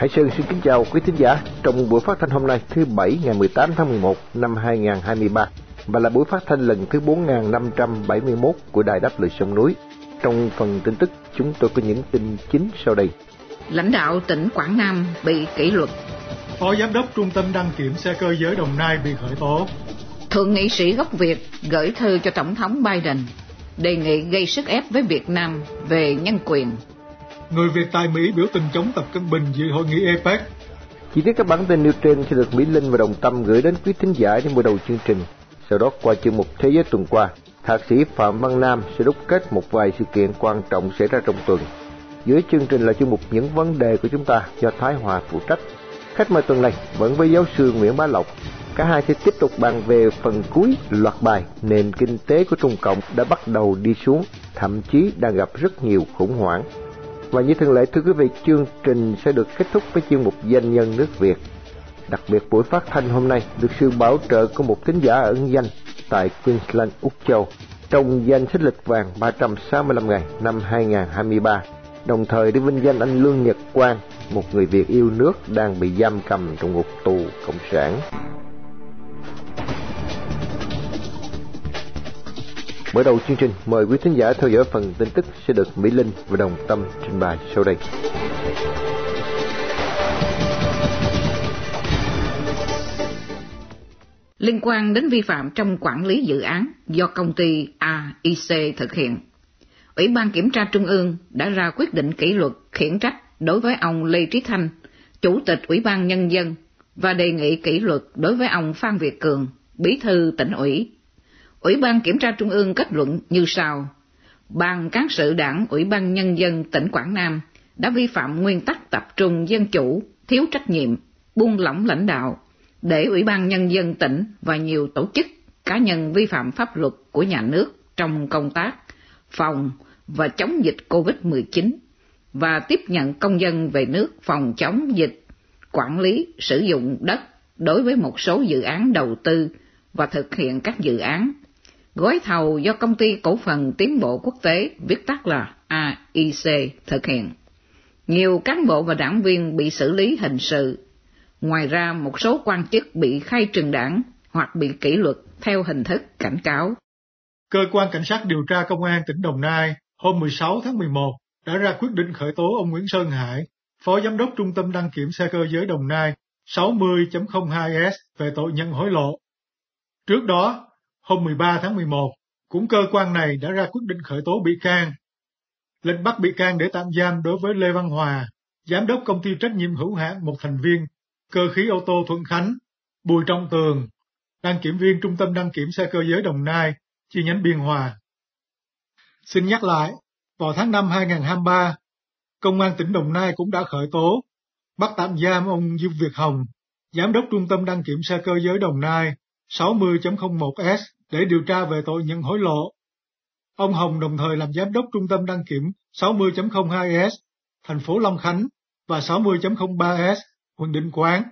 Hải Sơn xin kính chào quý thính giả trong buổi phát thanh hôm nay thứ Bảy ngày 18 tháng 11 năm 2023 và là buổi phát thanh lần thứ 4571 của Đài Đáp Lời Sông Núi. Trong phần tin tức, chúng tôi có những tin chính sau đây. Lãnh đạo tỉnh Quảng Nam bị kỷ luật. Phó Giám đốc Trung tâm đăng kiểm xe cơ giới Đồng Nai bị khởi tố. Thượng nghị sĩ gốc Việt gửi thư cho Tổng thống Biden đề nghị gây sức ép với Việt Nam về nhân quyền. Người Việt tại Mỹ biểu tình chống Tập Cận Bình dự hội nghị APEC. Chi tiết các bản tin nêu trên sẽ được Mỹ Linh và Đồng Tâm gửi đến quý thính giả trong buổi đầu chương trình. Sau đó qua chương mục Thế giới tuần qua, Thạc sĩ Phạm Văn Nam sẽ đúc kết một vài sự kiện quan trọng xảy ra trong tuần. Dưới chương trình là chương mục những vấn đề của chúng ta do Thái Hòa phụ trách. Khách mời tuần này vẫn với giáo sư Nguyễn Bá Lộc. Cả hai sẽ tiếp tục bàn về phần cuối loạt bài nền kinh tế của Trung Cộng đã bắt đầu đi xuống, thậm chí đang gặp rất nhiều khủng hoảng. Và như thường lệ thưa quý vị, chương trình sẽ được kết thúc với chuyên mục danh nhân nước Việt. Đặc biệt buổi phát thanh hôm nay được sự bảo trợ của một thính giả ẩn danh tại Queensland, Úc Châu trong danh sách lịch vàng 365 ngày năm 2023, đồng thời để vinh danh anh Lương Nhật Quang, một người Việt yêu nước đang bị giam cầm trong ngục tù cộng sản. Mở đầu chương trình, mời quý thính giả theo dõi phần tin tức sẽ được Mỹ Linh và Đồng Tâm trình bày sau đây. Liên quan đến vi phạm trong quản lý dự án do công ty AIC thực hiện, Ủy ban Kiểm tra Trung ương đã ra quyết định kỷ luật khiển trách đối với ông Lê Trí Thanh, Chủ tịch Ủy ban Nhân dân, và đề nghị kỷ luật đối với ông Phan Việt Cường, Bí thư tỉnh ủy. Ủy ban Kiểm tra Trung ương kết luận như sau. Ban cán sự đảng Ủy ban Nhân dân tỉnh Quảng Nam đã vi phạm nguyên tắc tập trung dân chủ, thiếu trách nhiệm, buông lỏng lãnh đạo, để Ủy ban Nhân dân tỉnh và nhiều tổ chức, cá nhân vi phạm pháp luật của nhà nước trong công tác, phòng và chống dịch COVID-19 và tiếp nhận công dân về nước phòng chống dịch, quản lý sử dụng đất đối với một số dự án đầu tư và thực hiện các dự án. Gói thầu do Công ty Cổ phần Tiến bộ Quốc tế, viết tắt là AIC, thực hiện. Nhiều cán bộ và đảng viên bị xử lý hình sự. Ngoài ra, một số quan chức bị khai trừ đảng hoặc bị kỷ luật theo hình thức cảnh cáo. Cơ quan Cảnh sát điều tra Công an tỉnh Đồng Nai hôm 16 tháng 11 đã ra quyết định khởi tố ông Nguyễn Sơn Hải, Phó Giám đốc Trung tâm đăng kiểm xe cơ giới Đồng Nai 60.02S về tội nhận hối lộ. Trước đó, hôm 13 tháng 11, cũng cơ quan này đã ra quyết định khởi tố bị can. Lệnh bắt bị can để tạm giam đối với Lê Văn Hòa, Giám đốc công ty trách nhiệm hữu hạn một thành viên, cơ khí ô tô Thuận Khánh, Bùi Trọng Tường, đăng kiểm viên Trung tâm đăng kiểm xe cơ giới Đồng Nai, chi nhánh Biên Hòa. Xin nhắc lại, vào tháng 5 2023, Công an tỉnh Đồng Nai cũng đã khởi tố, bắt tạm giam ông Dương Việt Hồng, Giám đốc Trung tâm đăng kiểm xe cơ giới Đồng Nai 60.01S để điều tra về tội nhận hối lộ. Ông Hồng đồng thời làm Giám đốc Trung tâm đăng kiểm 60.02S, thành phố Long Khánh và 60.03S, quận Định Quán.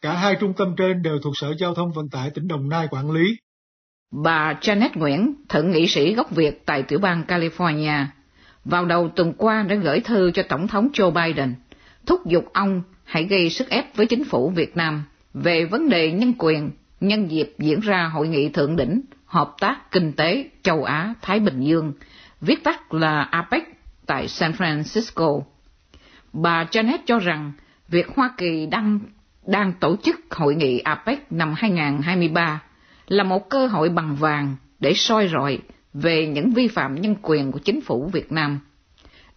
Cả hai trung tâm trên đều thuộc Sở Giao thông Vận tải tỉnh Đồng Nai quản lý. Bà Janet Nguyễn, thượng nghị sĩ gốc Việt tại tiểu bang California, vào đầu tuần qua đã gửi thư cho Tổng thống Joe Biden, thúc giục ông hãy gây sức ép với chính phủ Việt Nam về vấn đề nhân quyền nhân dịp diễn ra hội nghị thượng đỉnh hợp tác kinh tế châu Á Thái Bình Dương, viết tắt là APEC tại San Francisco. Bà Janet cho rằng việc Hoa Kỳ đang đang tổ chức hội nghị APEC năm 2023 là một cơ hội bằng vàng để soi rọi về những vi phạm nhân quyền của chính phủ Việt Nam.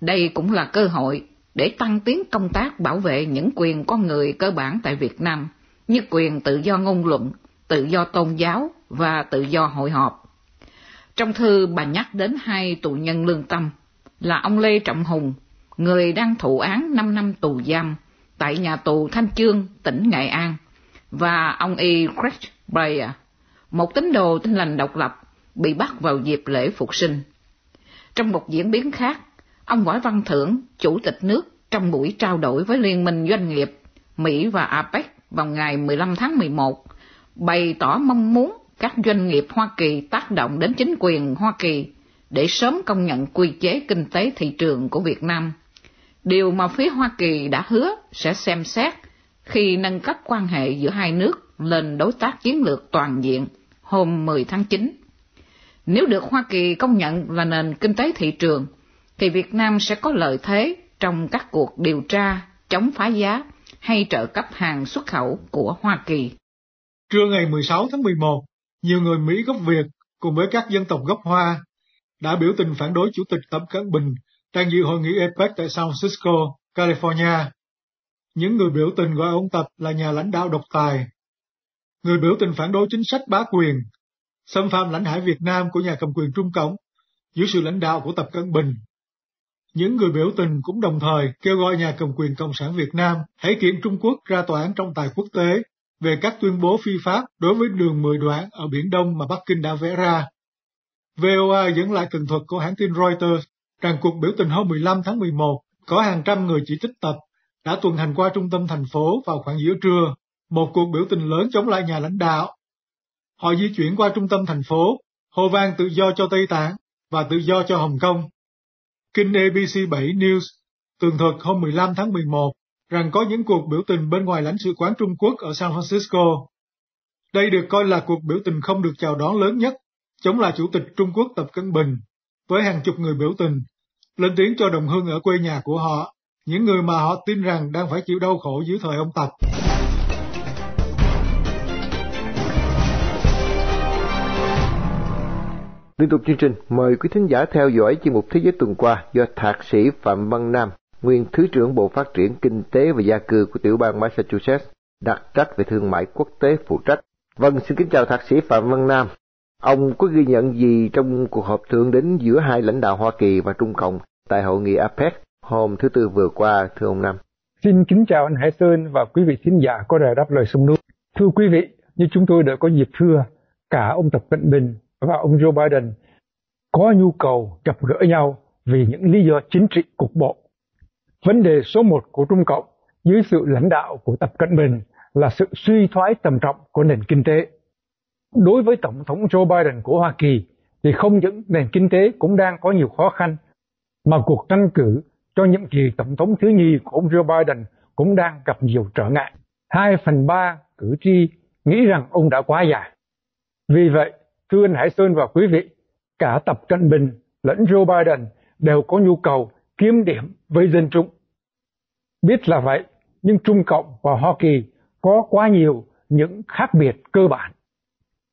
Đây cũng là cơ hội để tăng tiến công tác bảo vệ những quyền con người cơ bản tại Việt Nam, như quyền tự do ngôn luận, tự do tôn giáo và tự do hội họp. Trong thư bà nhắc đến hai tù nhân lương tâm là ông Lê Trọng Hùng, người đang thụ án 5 năm tù giam tại nhà tù Thanh Chương, tỉnh Nghệ An, và ông E. Craig Breyer, một tín đồ tin lành độc lập, bị bắt vào dịp lễ phục sinh. Trong một diễn biến khác, ông Võ Văn Thưởng, chủ tịch nước, trong buổi trao đổi với Liên minh Doanh nghiệp Mỹ và APEC vào ngày 15 tháng 11, bày tỏ mong muốn các doanh nghiệp Hoa Kỳ tác động đến chính quyền Hoa Kỳ để sớm công nhận quy chế kinh tế thị trường của Việt Nam. Điều mà phía Hoa Kỳ đã hứa sẽ xem xét khi nâng cấp quan hệ giữa hai nước lên đối tác chiến lược toàn diện hôm 10 tháng 9. Nếu được Hoa Kỳ công nhận là nền kinh tế thị trường, thì Việt Nam sẽ có lợi thế trong các cuộc điều tra chống phá giá hay trợ cấp hàng xuất khẩu của Hoa Kỳ. Trưa ngày 16 tháng 11, nhiều người Mỹ gốc Việt cùng với các dân tộc gốc Hoa đã biểu tình phản đối Chủ tịch Tập Cận Bình đang dự hội nghị APEC tại San Francisco, California. Những người biểu tình gọi ông Tập là nhà lãnh đạo độc tài. Người biểu tình phản đối chính sách bá quyền, xâm phạm lãnh hải Việt Nam của nhà cầm quyền Trung Cộng dưới sự lãnh đạo của Tập Cận Bình. Những người biểu tình cũng đồng thời kêu gọi nhà cầm quyền Cộng sản Việt Nam hãy kiện Trung Quốc ra tòa án trọng tài quốc tế về các tuyên bố phi pháp đối với đường 10 đoạn ở Biển Đông mà Bắc Kinh đã vẽ ra. VOA dẫn lại tường thuật của hãng tin Reuters rằng cuộc biểu tình hôm 15 tháng 11 có hàng trăm người chỉ trích tập đã tuần hành qua trung tâm thành phố vào khoảng giữa trưa, một cuộc biểu tình lớn chống lại nhà lãnh đạo. Họ di chuyển qua trung tâm thành phố, hô vang tự do cho Tây Tạng và tự do cho Hồng Kông. Kinh ABC 7 News tường thuật hôm 15 tháng 11 rằng có những cuộc biểu tình bên ngoài lãnh sự quán Trung Quốc ở San Francisco. Đây được coi là cuộc biểu tình không được chào đón lớn nhất, chống lại Chủ tịch Trung Quốc Tập Cận Bình, với hàng chục người biểu tình, lên tiếng cho đồng hương ở quê nhà của họ, những người mà họ tin rằng đang phải chịu đau khổ dưới thời ông Tập. Liên tục chương trình, mời quý thính giả theo dõi chuyên mục Thế giới tuần qua do Thạc sĩ Phạm Văn Nam, nguyên Thứ trưởng Bộ Phát triển Kinh tế và Gia cư của tiểu bang Massachusetts, đặc trách về thương mại quốc tế phụ trách. Vâng, xin kính chào Thạc sĩ Phạm Văn Nam. Ông có ghi nhận gì trong cuộc họp thượng đỉnh giữa hai lãnh đạo Hoa Kỳ và Trung Cộng tại hội nghị APEC hôm thứ Tư vừa qua, thưa ông Nam? Xin kính chào anh Hải Sơn và quý vị thính giả có đài đáp lời sông núi. Thưa quý vị, như chúng tôi đã có dịp thưa, cả ông Tập Cận Bình và ông Joe Biden có nhu cầu gặp gỡ nhau vì những lý do chính trị cục bộ. Vấn đề số một của Trung Cộng dưới sự lãnh đạo của Tập Cận Bình là sự suy thoái trầm trọng của nền kinh tế. Đối với Tổng thống Joe Biden của Hoa Kỳ thì không những nền kinh tế cũng đang có nhiều khó khăn, mà cuộc tranh cử cho nhiệm kỳ Tổng thống thứ nhì của ông Joe Biden cũng đang gặp nhiều trở ngại. Hai phần ba cử tri nghĩ rằng ông đã quá già. Vì vậy, thưa anh Hải Sơn và quý vị, cả Tập Cận Bình lẫn Joe Biden đều có nhu cầu kiếm điểm với dân Trung. Biết là vậy, nhưng Trung Cộng và Hoa Kỳ có quá nhiều những khác biệt cơ bản.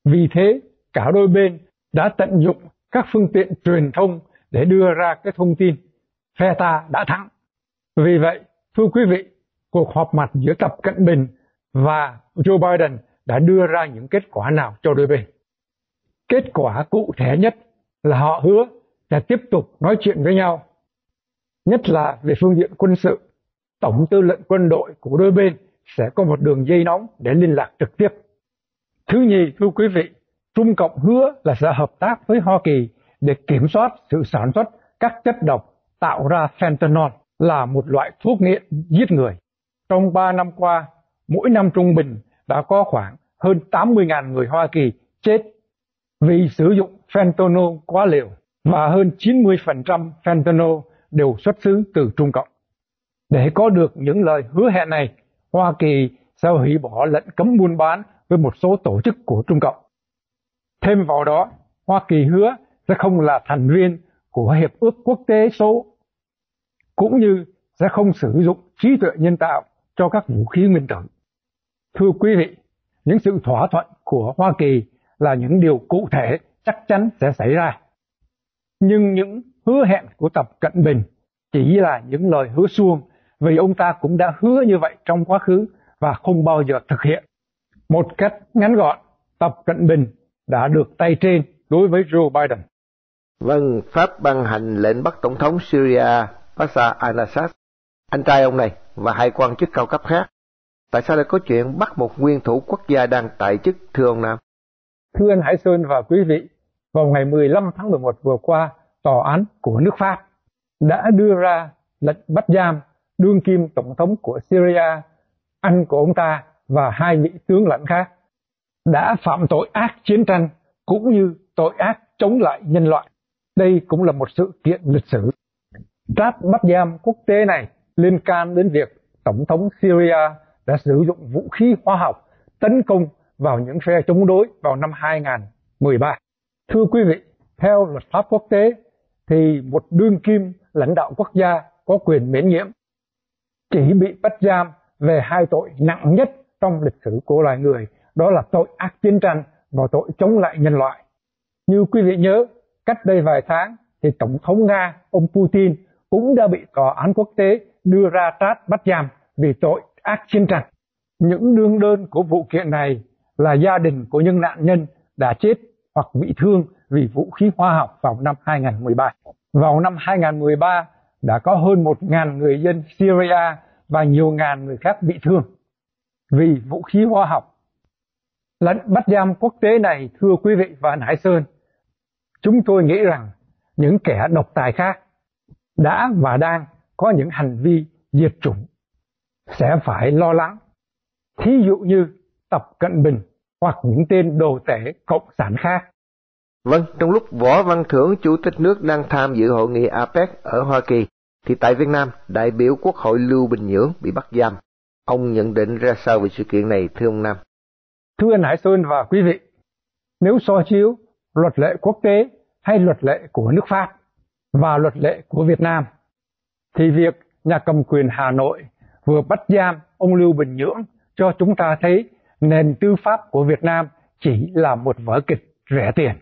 Vì thế, cả đôi bên đã tận dụng các phương tiện truyền thông để đưa ra cái thông tin phe ta đã thắng. Vì vậy, thưa quý vị, cuộc họp mặt giữa Tập Cận Bình và Joe Biden đã đưa ra những kết quả nào cho đôi bên. Kết quả cụ thể nhất là họ hứa sẽ tiếp tục nói chuyện với nhau. Nhất là về phương diện quân sự, Tổng tư lệnh quân đội của đôi bên sẽ có một đường dây nóng để liên lạc trực tiếp. Thứ nhì, thưa quý vị, Trung Cộng hứa là sẽ hợp tác với Hoa Kỳ để kiểm soát sự sản xuất các chất độc tạo ra fentanyl là một loại thuốc nghiện giết người. Trong 3 năm qua, mỗi năm trung bình đã có khoảng hơn 80.000 người Hoa Kỳ chết vì sử dụng fentanyl quá liều và hơn 90% fentanyl đều xuất xứ từ Trung Cộng. Để có được những lời hứa hẹn này, Hoa Kỳ sẽ hủy bỏ lệnh cấm buôn bán với một số tổ chức của Trung Cộng. Thêm vào đó, Hoa Kỳ hứa sẽ không là thành viên của Hiệp ước Quốc tế số, cũng như sẽ không sử dụng trí tuệ nhân tạo cho các vũ khí nguyên tử. Thưa quý vị, những sự thỏa thuận của Hoa Kỳ là những điều cụ thể chắc chắn sẽ xảy ra. Nhưng những hứa hẹn của Tập Cận Bình chỉ là những lời hứa suông vì ông ta cũng đã hứa như vậy trong quá khứ và không bao giờ thực hiện. Một cách ngắn gọn, Tập Cận Bình đã được tay trên đối với Joe Biden. Vâng, Pháp ban hành lệnh bắt Tổng thống Syria Bashar al-Assad, anh trai ông này và hai quan chức cao cấp khác. Tại sao lại có chuyện bắt một nguyên thủ quốc gia đang tại chức, thưa ông Nam? Thưa anh Hải Sơn và quý vị, vào ngày 15 tháng 11 vừa qua, tòa án của nước Pháp đã đưa ra lệnh bắt giam đương kim tổng thống của Syria, anh của ông ta và hai vị tướng lãnh khác đã phạm tội ác chiến tranh cũng như tội ác chống lại nhân loại. Đây cũng là một sự kiện lịch sử. Trát bắt giam quốc tế này liên can đến việc Tổng thống Syria đã sử dụng vũ khí hóa học tấn công vào những phe chống đối vào năm 2013. Thưa quý vị, theo luật pháp quốc tế thì một đương kim lãnh đạo quốc gia có quyền miễn nhiễm chỉ bị bắt giam về hai tội nặng nhất trong lịch sử của loài người, đó là tội ác chiến tranh và tội chống lại nhân loại. Như quý vị nhớ, cách đây vài tháng thì Tổng thống Nga ông Putin cũng đã bị tòa án quốc tế đưa ra trát bắt giam vì tội ác chiến tranh. Những đương đơn của vụ kiện này là gia đình của những nạn nhân đã chết hoặc bị thương vì vũ khí hóa học vào năm 2013. Vào năm 2013 đã có hơn 1.000 người dân Syria và nhiều ngàn người khác bị thương vì vũ khí hóa học. Lệnh bắt giam quốc tế này, thưa quý vị và anh Hải Sơn, chúng tôi nghĩ rằng những kẻ độc tài khác đã và đang có những hành vi diệt chủng sẽ phải lo lắng. Thí dụ như Tập Cận Bình hoặc những tên đồ tể cộng sản khác. Vâng, trong lúc Võ Văn Thưởng, Chủ tịch nước đang tham dự hội nghị APEC ở Hoa Kỳ, thì tại Việt Nam, đại biểu Quốc hội Lưu Bình Nhưỡng bị bắt giam. Ông nhận định ra sao về sự kiện này, thưa ông Nam? Thưa anh Hải Sơn và quý vị, nếu so chiếu luật lệ quốc tế hay luật lệ của nước Pháp và luật lệ của Việt Nam, thì việc nhà cầm quyền Hà Nội vừa bắt giam ông Lưu Bình Nhưỡng cho chúng ta thấy nền tư pháp của Việt Nam chỉ là một vở kịch rẻ tiền.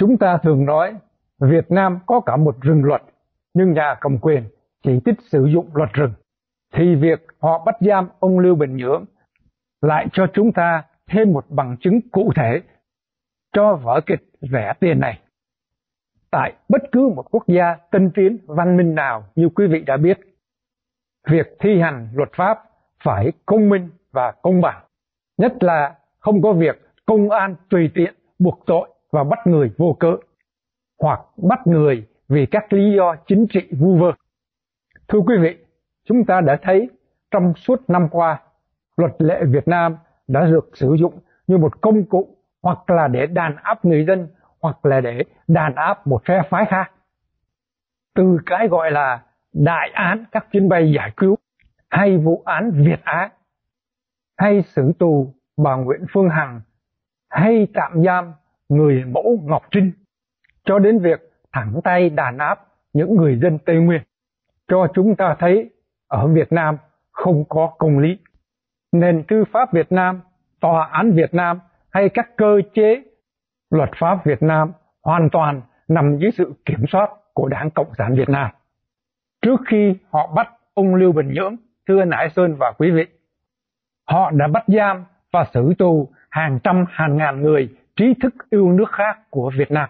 Chúng ta thường nói Việt Nam có cả một rừng luật, nhưng nhà cầm quyền chỉ thích sử dụng luật rừng. Thì việc họ bắt giam ông Lưu Bình Nhưỡng lại cho chúng ta thêm một bằng chứng cụ thể cho vở kịch rẻ tiền này. Tại bất cứ một quốc gia tân tiến văn minh nào như quý vị đã biết, việc thi hành luật pháp phải công minh và công bằng, nhất là không có việc công an tùy tiện buộc tội và bắt người vô cớ, hoặc bắt người vì các lý do chính trị vu vơ. Thưa quý vị, chúng ta đã thấy trong suốt năm qua, luật lệ Việt Nam đã được sử dụng như một công cụ hoặc là để đàn áp người dân hoặc là để đàn áp một phe phái khác. Từ cái gọi là đại án các chuyến bay giải cứu hay vụ án Việt Á hay xử tù bà Nguyễn Phương Hằng hay tạm giam người mẫu Ngọc Trinh cho đến việc thẳng tay đàn áp những người dân Tây Nguyên cho chúng ta thấy ở Việt Nam không có công lý. Nền tư pháp Việt Nam, tòa án Việt Nam hay các cơ chế luật pháp Việt Nam hoàn toàn nằm dưới sự kiểm soát của Đảng Cộng sản Việt Nam. Trước khi họ bắt ông Lưu Bình Nhưỡng, thưa Nãi Sơn và quý vị, họ đã bắt giam và xử tù hàng trăm hàng ngàn người trí thức yêu nước khác của Việt Nam,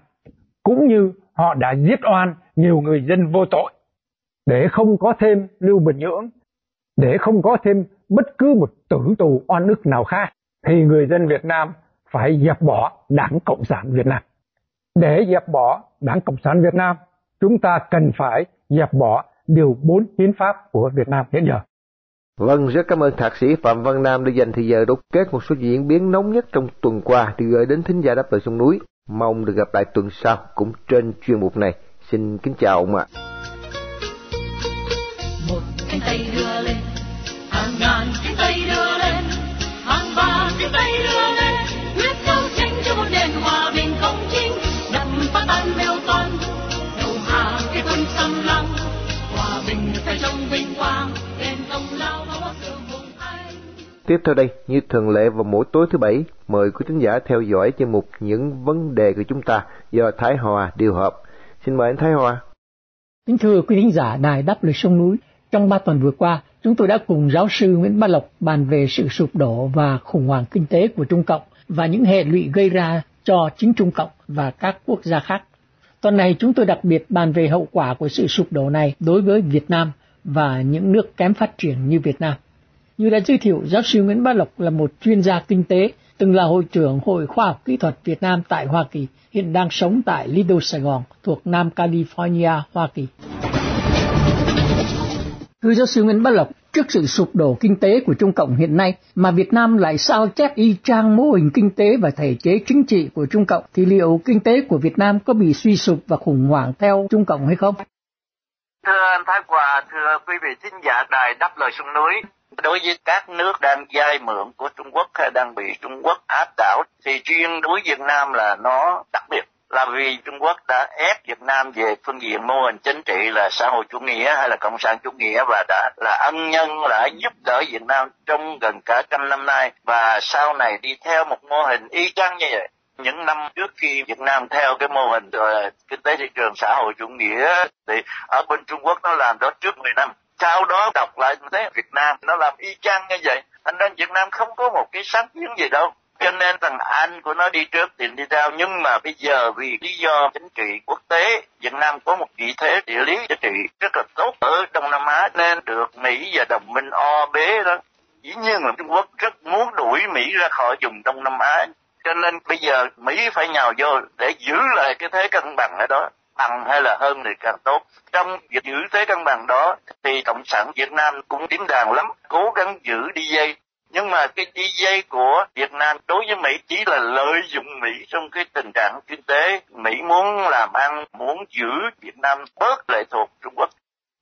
cũng như họ đã giết oan nhiều người dân vô tội. Để không có thêm Lưu Bình Nhưỡng, để không có thêm bất cứ một tử tù oan ức nào khác, thì người dân Việt Nam phải dẹp bỏ Đảng Cộng sản Việt Nam. Để dẹp bỏ Đảng Cộng sản Việt Nam, chúng ta cần phải dẹp bỏ điều 4 hiến pháp của Việt Nam hiện giờ. Vâng, rất cảm ơn Thạc sĩ Phạm Văn Nam đã dành thời giờ đúc kết một số diễn biến nóng nhất trong tuần qua để gửi đến thính giả đáp lời sông núi. Mong được gặp lại tuần sau cũng trên chuyên mục này. Xin kính chào ông ạ. Một cánh tay đưa lên, hàng ngàn cánh tay đưa lên, hàng vạn cánh tay đưa lên, quyết đấu tranh cho một nền hòa bình công chính, đập phá tan mèo toàn, đầu hàng cái quân xâm lăng, hòa bình phải trong vinh quang, đền công lao Tiếp theo đây, như thường lệ vào mỗi tối thứ bảy, mời quý thính giả theo dõi chuyên mục những vấn đề của chúng ta do Thái Hòa điều hợp. Xin mời anh Thái Hòa. Kính thưa quý thính giả Đài Đáp Lời Sông Núi, trong ba tuần vừa qua, chúng tôi đã cùng giáo sư Nguyễn Bá Lộc bàn về sự sụp đổ và khủng hoảng kinh tế của Trung Cộng và những hệ lụy gây ra cho chính Trung Cộng và các quốc gia khác. Tuần này chúng tôi đặc biệt bàn về hậu quả của sự sụp đổ này đối với Việt Nam và những nước kém phát triển như Việt Nam. Như đã giới thiệu, giáo sư Nguyễn Bá Lộc là một chuyên gia kinh tế, từng là hội trưởng Hội Khoa học Kỹ thuật Việt Nam tại Hoa Kỳ, hiện đang sống tại Lido, Sài Gòn, thuộc Nam California, Hoa Kỳ. Thưa giáo sư Nguyễn Bá Lộc, trước sự sụp đổ kinh tế của Trung Cộng hiện nay mà Việt Nam lại sao chép y chang mô hình kinh tế và thể chế chính trị của Trung Cộng thì liệu kinh tế của Việt Nam có bị suy sụp và khủng hoảng theo Trung Cộng hay không? Thưa anh Thái Hòa, thưa quý vị thính giả đài đáp lời sông núi, đối với các nước đang vay mượn của Trung Quốc hay đang bị Trung Quốc áp đảo thì chuyên đối Việt Nam là nó đặc biệt. Là vì Trung Quốc đã ép Việt Nam về phương diện mô hình chính trị là xã hội chủ nghĩa hay là cộng sản chủ nghĩa và đã là ân nhân đã giúp đỡ Việt Nam trong gần cả trăm năm nay. Và sau này đi theo một mô hình y chang như vậy những năm trước khi Việt Nam theo cái mô hình uh, kinh tế thị trường xã hội chủ nghĩa thì ở bên Trung Quốc nó làm đó trước 10 năm sau đó đọc lại thấy Việt Nam nó làm y chang như vậy. Thành ra Việt Nam không có một cái sáng kiến gì đâu. Cho nên thằng Anh của nó đi trước thì đi theo. Nhưng mà bây giờ vì lý do chính trị quốc tế, Việt Nam có một vị thế địa lý chính trị rất là tốt ở Đông Nam Á, nên được Mỹ và đồng minh o bế đó. Dĩ nhiên là Trung Quốc rất muốn đuổi Mỹ ra khỏi vùng Đông Nam Á. Cho nên bây giờ Mỹ phải nhào vô để giữ lại cái thế cân bằng ở đó bằng hay là hơn thì càng tốt. Trong việc giữ thế cân bằng đó, thì cộng sản Việt Nam cũng tiến đàn lắm, cố gắng giữ đi dây. Nhưng mà cái đi dây của Việt Nam đối với Mỹ chỉ là lợi dụng Mỹ trong cái tình trạng kinh tế. Mỹ muốn làm ăn, muốn giữ Việt Nam bớt lệ thuộc Trung Quốc.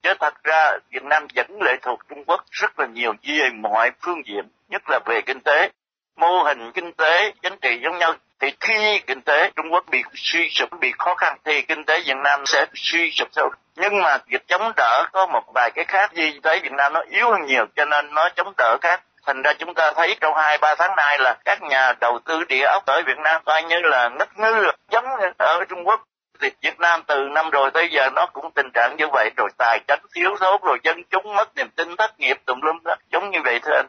Chứ thật ra Việt Nam vẫn lệ thuộc Trung Quốc rất là nhiều về mọi phương diện, nhất là về kinh tế mô hình kinh tế, chính trị giống nhau, thì khi kinh tế Trung Quốc bị suy sụp, bị khó khăn, thì kinh tế Việt Nam sẽ suy sụp theo nhưng mà việc chống đỡ có một vài cái khác gì kinh tế Việt Nam nó yếu hơn nhiều, cho nên nó chống đỡ khác. Thành ra chúng ta thấy trong hai, ba tháng nay là các nhà đầu tư địa ốc ở Việt Nam coi như là ngất ngư, giống như ở Trung Quốc. Thì Việt Nam từ năm rồi tới giờ nó cũng tình trạng như vậy, rồi tài chính thiếu thốn, rồi dân chúng mất niềm tin, thất nghiệp tùm lum đó, giống như vậy thưa anh.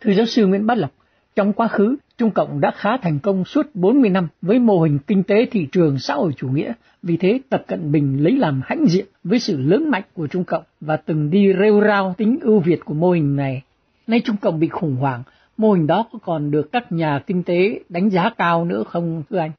Thưa giáo sư Nguyễn Bá Lộc trong quá khứ, Trung Cộng đã khá thành công suốt 40 năm với mô hình kinh tế thị trường xã hội chủ nghĩa, vì thế Tập Cận Bình lấy làm hãnh diện với sự lớn mạnh của Trung Cộng và từng đi rêu rao tính ưu việt của mô hình này. Nay Trung Cộng bị khủng hoảng, mô hình đó có còn được các nhà kinh tế đánh giá cao nữa không thưa anh?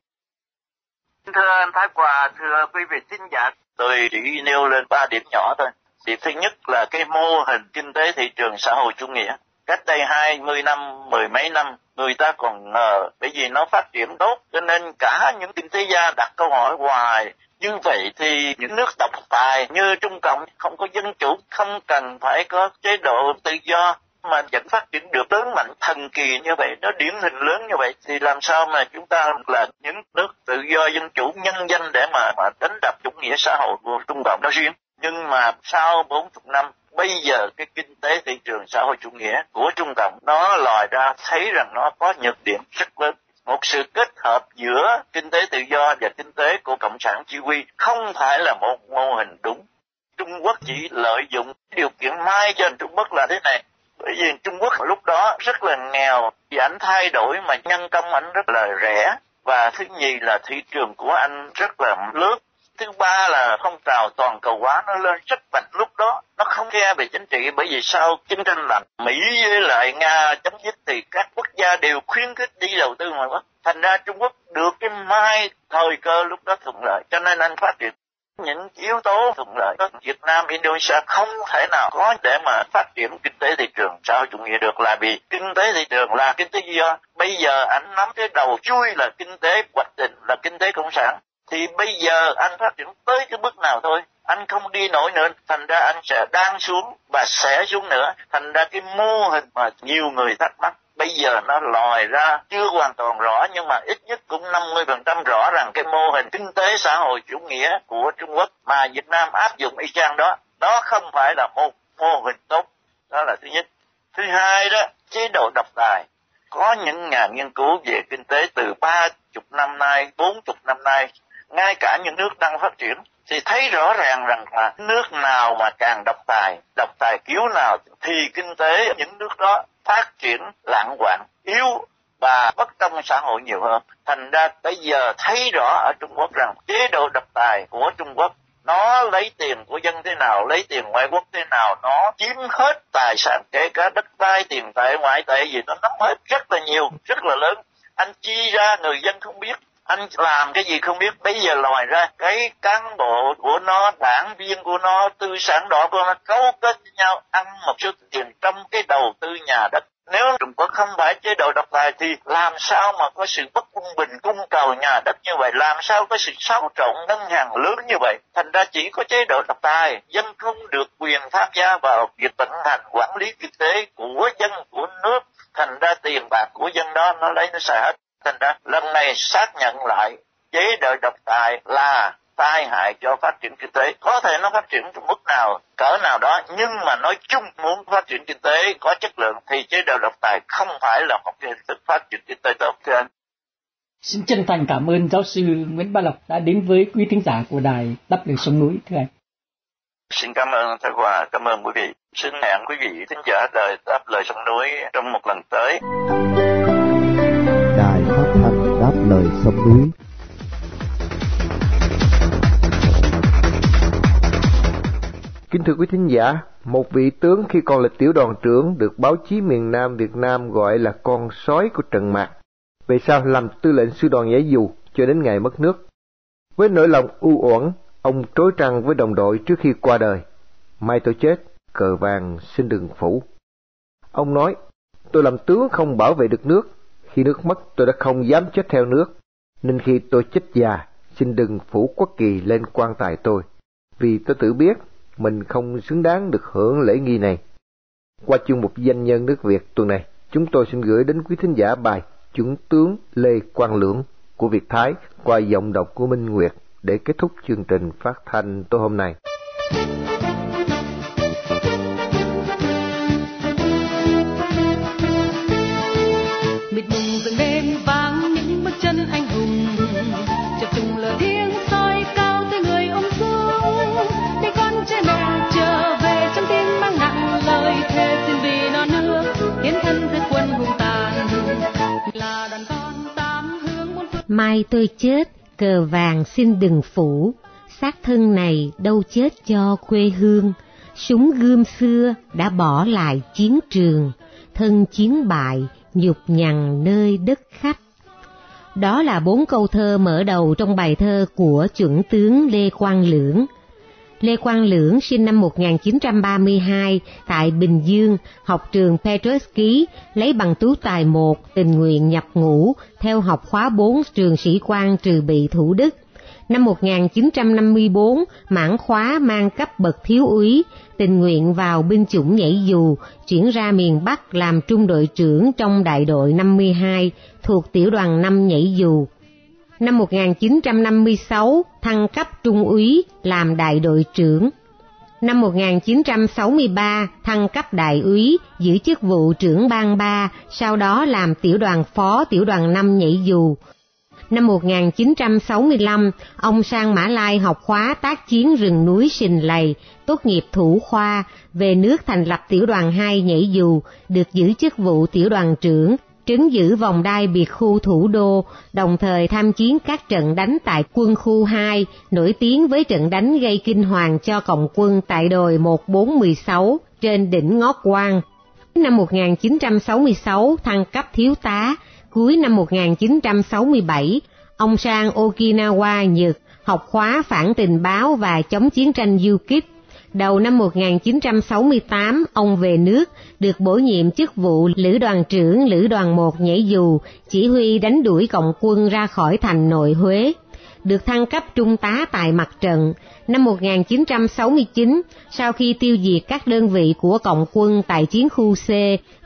Thưa anh Thái Hòa, thưa quý vị thính giả, tôi chỉ nêu lên ba điểm nhỏ thôi. Điểm thứ nhất là cái mô hình kinh tế thị trường xã hội chủ nghĩa cách đây hai mươi năm, mười mấy năm, người ta còn ngờ bởi vì nó phát triển tốt, cho nên cả những kinh tế gia đặt câu hỏi hoài. Như vậy thì những nước độc tài như Trung Cộng không có dân chủ, không cần phải có chế độ tự do mà vẫn phát triển được lớn mạnh thần kỳ như vậy, nó điển hình lớn như vậy, thì làm sao mà chúng ta là những nước tự do dân chủ nhân danh để mà mà đánh đập chủ nghĩa xã hội của Trung Cộng nói riêng? Nhưng mà sau 40 năm bây giờ cái kinh tế thị trường xã hội chủ nghĩa của Trung Cộng, nó lòi ra thấy rằng nó có nhược điểm rất lớn. Một sự kết hợp giữa kinh tế tự do và kinh tế của cộng sản chỉ huy không phải là một mô hình đúng. Trung quốc chỉ lợi dụng điều kiện mai cho trung quốc là thế này. Bởi vì trung quốc lúc đó rất là nghèo vì ảnh thay đổi mà nhân công ảnh rất là rẻ. Và thứ nhì là thị trường của anh rất là lớn thứ ba là phong trào toàn cầu hóa nó lên rất mạnh lúc đó. Nó không nghe về chính trị, bởi vì sau chiến tranh lạnh mỹ với lại nga chấm dứt thì các quốc gia đều khuyến khích đi đầu tư ngoài bắc. Thành ra trung quốc được cái mai thời cơ lúc đó thuận lợi. Cho nên anh phát triển những yếu tố thuận lợi. Việt Nam, Indonesia không thể nào có để mà phát triển kinh tế thị trường. Sao chủ nghĩa được là vì kinh tế thị trường là kinh tế do. Bây giờ anh nắm cái đầu chui là kinh tế hoạch định, là kinh tế cộng sản thì bây giờ anh phát triển tới cái bước nào thôi. Anh không đi nổi nữa, thành ra anh sẽ đang xuống và sẽ xuống nữa. Thành ra cái mô hình mà nhiều người thắc mắc, bây giờ nó lòi ra chưa hoàn toàn rõ, nhưng mà ít nhất cũng 50% rõ rằng cái mô hình kinh tế xã hội chủ nghĩa của Trung Quốc mà Việt Nam áp dụng y chang đó. Đó không phải là một mô hình tốt. Đó là thứ nhất. Thứ hai đó, chế độ độc tài. Có những nhà nghiên cứu về kinh tế từ ba chục năm nay, bốn chục năm nay ngay cả những nước đang phát triển thì thấy rõ ràng rằng là nước nào mà càng độc tài, độc tài kiểu nào thì kinh tế những nước đó phát triển lạng quạng yếu và bất công xã hội nhiều hơn. Thành ra bây giờ thấy rõ ở Trung Quốc rằng chế độ độc tài của Trung Quốc nó lấy tiền của dân thế nào, lấy tiền ngoại quốc thế nào, nó chiếm hết tài sản, kể cả đất đai, tiền tệ, ngoại tệ gì, nó nắm hết rất là nhiều, rất là lớn. Anh chi ra người dân không biết, anh làm cái gì không biết bây giờ lòi ra cái cán bộ của nó đảng viên của nó tư sản đỏ của nó cấu kết với nhau ăn một số tiền trong cái đầu tư nhà đất nếu Trung Quốc không phải chế độ độc tài thì làm sao mà có sự bất công bình cung cầu nhà đất như vậy, làm sao có sự xáo trộn ngân hàng lớn như vậy. Thành ra chỉ có chế độ độc tài, dân không được quyền tham gia vào việc vận hành quản lý kinh tế của dân, của nước. Thành ra tiền bạc của dân đó nó lấy nó xài hết. Thành ra lần này xác nhận lại chế độ độc tài là tai hại cho phát triển kinh tế. Có thể nó phát triển mức nào, cỡ nào đó, nhưng mà nói chung muốn phát triển kinh tế có chất lượng thì chế độ độc tài không phải là một cái hình thức phát triển kinh tế tốt thưa anh. Xin chân thành cảm ơn giáo sư Nguyễn Ba Lộc đã đến với quý thính giả của đài Đắp Lời Sông Núi thưa anh. Xin cảm ơn Thái Hòa, cảm ơn quý vị. Xin hẹn quý vị thính giả đời Đáp Lời Sông Núi trong một lần tới. Kính thưa quý thính giả, một vị tướng khi còn là tiểu đoàn trưởng được báo chí miền Nam Việt Nam gọi là con sói của Trần Mạc. Về sau làm tư lệnh sư đoàn giải dù cho đến ngày mất nước. Với nỗi lòng u uẩn, ông trối trăng với đồng đội trước khi qua đời. Mai tôi chết, cờ vàng xin đừng phủ. Ông nói, tôi làm tướng không bảo vệ được nước, khi nước mất tôi đã không dám chết theo nước, nên khi tôi chết già, xin đừng phủ quốc kỳ lên quan tài tôi, vì tôi tự biết mình không xứng đáng được hưởng lễ nghi này. Qua chương mục danh nhân nước Việt tuần này, chúng tôi xin gửi đến quý thính giả bài Chúng tướng Lê Quang Lưỡng của Việt Thái qua giọng đọc của Minh Nguyệt để kết thúc chương trình phát thanh tối hôm nay. Mai tôi chết, cờ vàng xin đừng phủ, xác thân này đâu chết cho quê hương, súng gươm xưa đã bỏ lại chiến trường, thân chiến bại, nhục nhằn nơi đất khách. Đó là bốn câu thơ mở đầu trong bài thơ của chuẩn tướng Lê Quang Lưỡng, Lê Quang Lưỡng sinh năm 1932 tại Bình Dương, học trường Petrovsky, lấy bằng tú tài 1, tình nguyện nhập ngũ, theo học khóa 4 trường sĩ quan trừ bị Thủ Đức. Năm 1954, mãn khóa mang cấp bậc thiếu úy, tình nguyện vào binh chủng nhảy dù, chuyển ra miền Bắc làm trung đội trưởng trong đại đội 52, thuộc tiểu đoàn 5 nhảy dù. Năm 1956, thăng cấp trung úy làm đại đội trưởng. Năm 1963, thăng cấp đại úy, giữ chức vụ trưởng ban 3, sau đó làm tiểu đoàn phó tiểu đoàn 5 nhảy dù. Năm 1965, ông sang Mã Lai học khóa tác chiến rừng núi Sình Lầy, tốt nghiệp thủ khoa, về nước thành lập tiểu đoàn 2 nhảy dù, được giữ chức vụ tiểu đoàn trưởng, trấn giữ vòng đai biệt khu thủ đô, đồng thời tham chiến các trận đánh tại quân khu 2, nổi tiếng với trận đánh gây kinh hoàng cho cộng quân tại đồi 1416 trên đỉnh Ngót quang. Năm 1966 thăng cấp thiếu tá, cuối năm 1967, ông sang Okinawa, Nhật, học khóa phản tình báo và chống chiến tranh du kích Đầu năm 1968, ông về nước, được bổ nhiệm chức vụ Lữ đoàn trưởng Lữ đoàn 1 nhảy dù, chỉ huy đánh đuổi cộng quân ra khỏi thành nội Huế. Được thăng cấp trung tá tại mặt trận. Năm 1969, sau khi tiêu diệt các đơn vị của cộng quân tại chiến khu C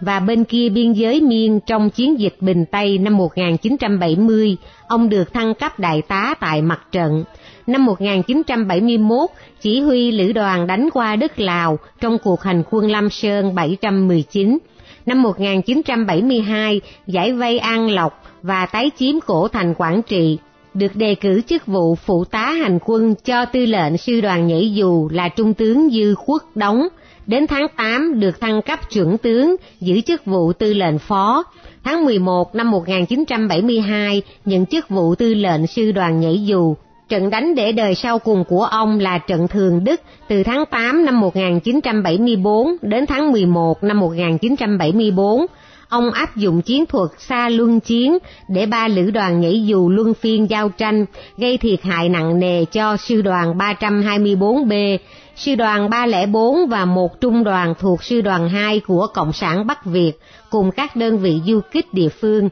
và bên kia biên giới miên trong chiến dịch Bình Tây năm 1970, ông được thăng cấp đại tá tại mặt trận năm 1971 chỉ huy lữ đoàn đánh qua đất Lào trong cuộc hành quân Lam Sơn 719. Năm 1972 giải vây An Lộc và tái chiếm cổ thành Quảng Trị được đề cử chức vụ phụ tá hành quân cho tư lệnh sư đoàn nhảy dù là trung tướng Dư quốc Đóng. Đến tháng 8 được thăng cấp trưởng tướng, giữ chức vụ tư lệnh phó. Tháng 11 năm 1972 nhận chức vụ tư lệnh sư đoàn nhảy dù. Trận đánh để đời sau cùng của ông là trận Thường Đức từ tháng 8 năm 1974 đến tháng 11 năm 1974 ông áp dụng chiến thuật xa luân chiến để ba lữ đoàn nhảy dù luân phiên giao tranh, gây thiệt hại nặng nề cho sư đoàn 324B, sư đoàn 304 và một trung đoàn thuộc sư đoàn 2 của Cộng sản Bắc Việt cùng các đơn vị du kích địa phương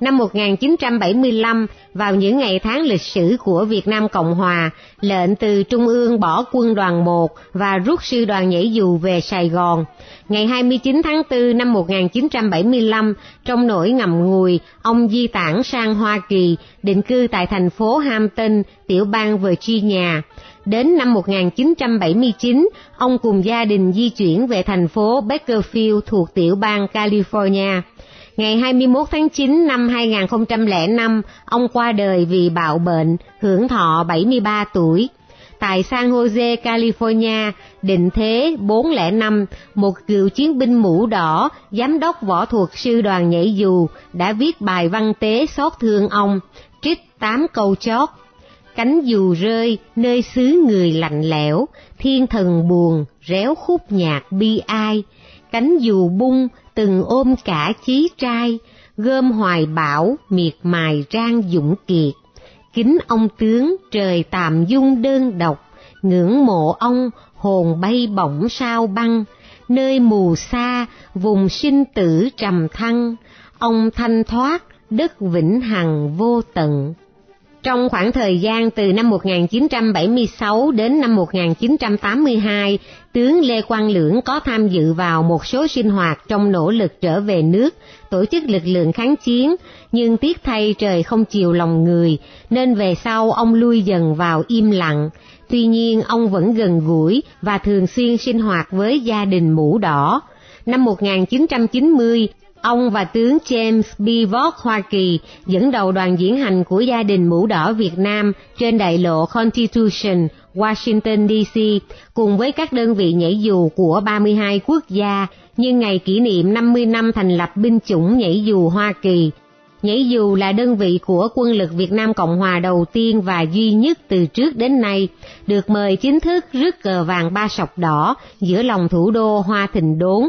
năm 1975 vào những ngày tháng lịch sử của Việt Nam Cộng Hòa, lệnh từ Trung ương bỏ quân đoàn 1 và rút sư đoàn nhảy dù về Sài Gòn. Ngày 29 tháng 4 năm 1975, trong nỗi ngầm ngùi, ông di tản sang Hoa Kỳ, định cư tại thành phố Hampton, tiểu bang Virginia. Đến năm 1979, ông cùng gia đình di chuyển về thành phố Bakersfield thuộc tiểu bang California. Ngày 21 tháng 9 năm 2005, ông qua đời vì bạo bệnh, hưởng thọ 73 tuổi. Tại San Jose, California, định thế 405, một cựu chiến binh mũ đỏ, giám đốc võ thuật sư đoàn nhảy dù, đã viết bài văn tế xót thương ông, trích 8 câu chót. Cánh dù rơi, nơi xứ người lạnh lẽo, thiên thần buồn, réo khúc nhạc bi ai. Cánh dù bung, từng ôm cả chí trai, gom hoài bão, miệt mài rang dũng kiệt. Kính ông tướng trời tạm dung đơn độc, ngưỡng mộ ông hồn bay bổng sao băng, nơi mù xa, vùng sinh tử trầm thăng, ông thanh thoát, đất vĩnh hằng vô tận. Trong khoảng thời gian từ năm 1976 đến năm 1982, tướng Lê Quang Lưỡng có tham dự vào một số sinh hoạt trong nỗ lực trở về nước, tổ chức lực lượng kháng chiến, nhưng tiếc thay trời không chiều lòng người, nên về sau ông lui dần vào im lặng. Tuy nhiên ông vẫn gần gũi và thường xuyên sinh hoạt với gia đình mũ đỏ. Năm 1990, Ông và tướng James B. Hoa Kỳ dẫn đầu đoàn diễn hành của gia đình mũ đỏ Việt Nam trên đại lộ Constitution, Washington DC cùng với các đơn vị nhảy dù của 32 quốc gia nhân ngày kỷ niệm 50 năm thành lập binh chủng nhảy dù Hoa Kỳ. Nhảy dù là đơn vị của quân lực Việt Nam Cộng Hòa đầu tiên và duy nhất từ trước đến nay, được mời chính thức rước cờ vàng ba sọc đỏ giữa lòng thủ đô Hoa Thịnh Đốn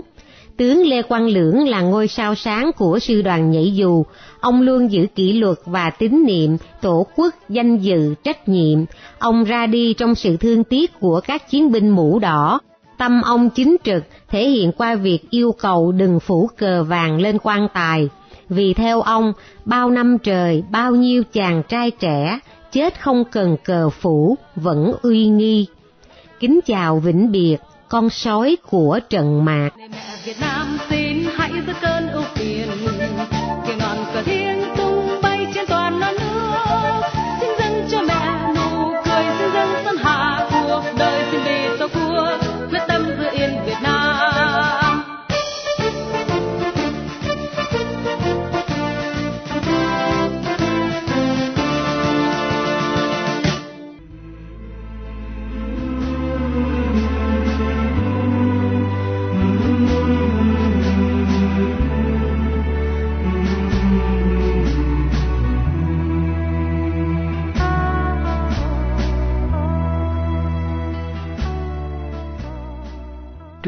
tướng Lê Quang Lưỡng là ngôi sao sáng của sư đoàn nhảy dù, ông luôn giữ kỷ luật và tín niệm, tổ quốc, danh dự, trách nhiệm. Ông ra đi trong sự thương tiếc của các chiến binh mũ đỏ. Tâm ông chính trực thể hiện qua việc yêu cầu đừng phủ cờ vàng lên quan tài. Vì theo ông, bao năm trời, bao nhiêu chàng trai trẻ, chết không cần cờ phủ, vẫn uy nghi. Kính chào vĩnh biệt, con sói của Trần mạc. Mẹ Việt Nam xin hãy giữ cơn ưu phiền,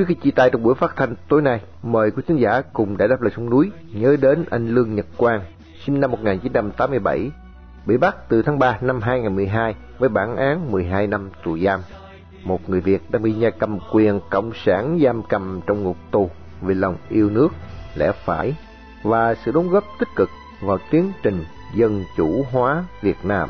khi chia tay trong buổi phát thanh tối nay, mời quý khán giả cùng đã đáp lời sông núi nhớ đến anh Lương Nhật Quang, sinh năm 1987, bị bắt từ tháng 3 năm 2012 với bản án 12 năm tù giam. Một người Việt đang bị nhà cầm quyền cộng sản giam cầm trong ngục tù vì lòng yêu nước, lẽ phải và sự đóng góp tích cực vào tiến trình dân chủ hóa Việt Nam.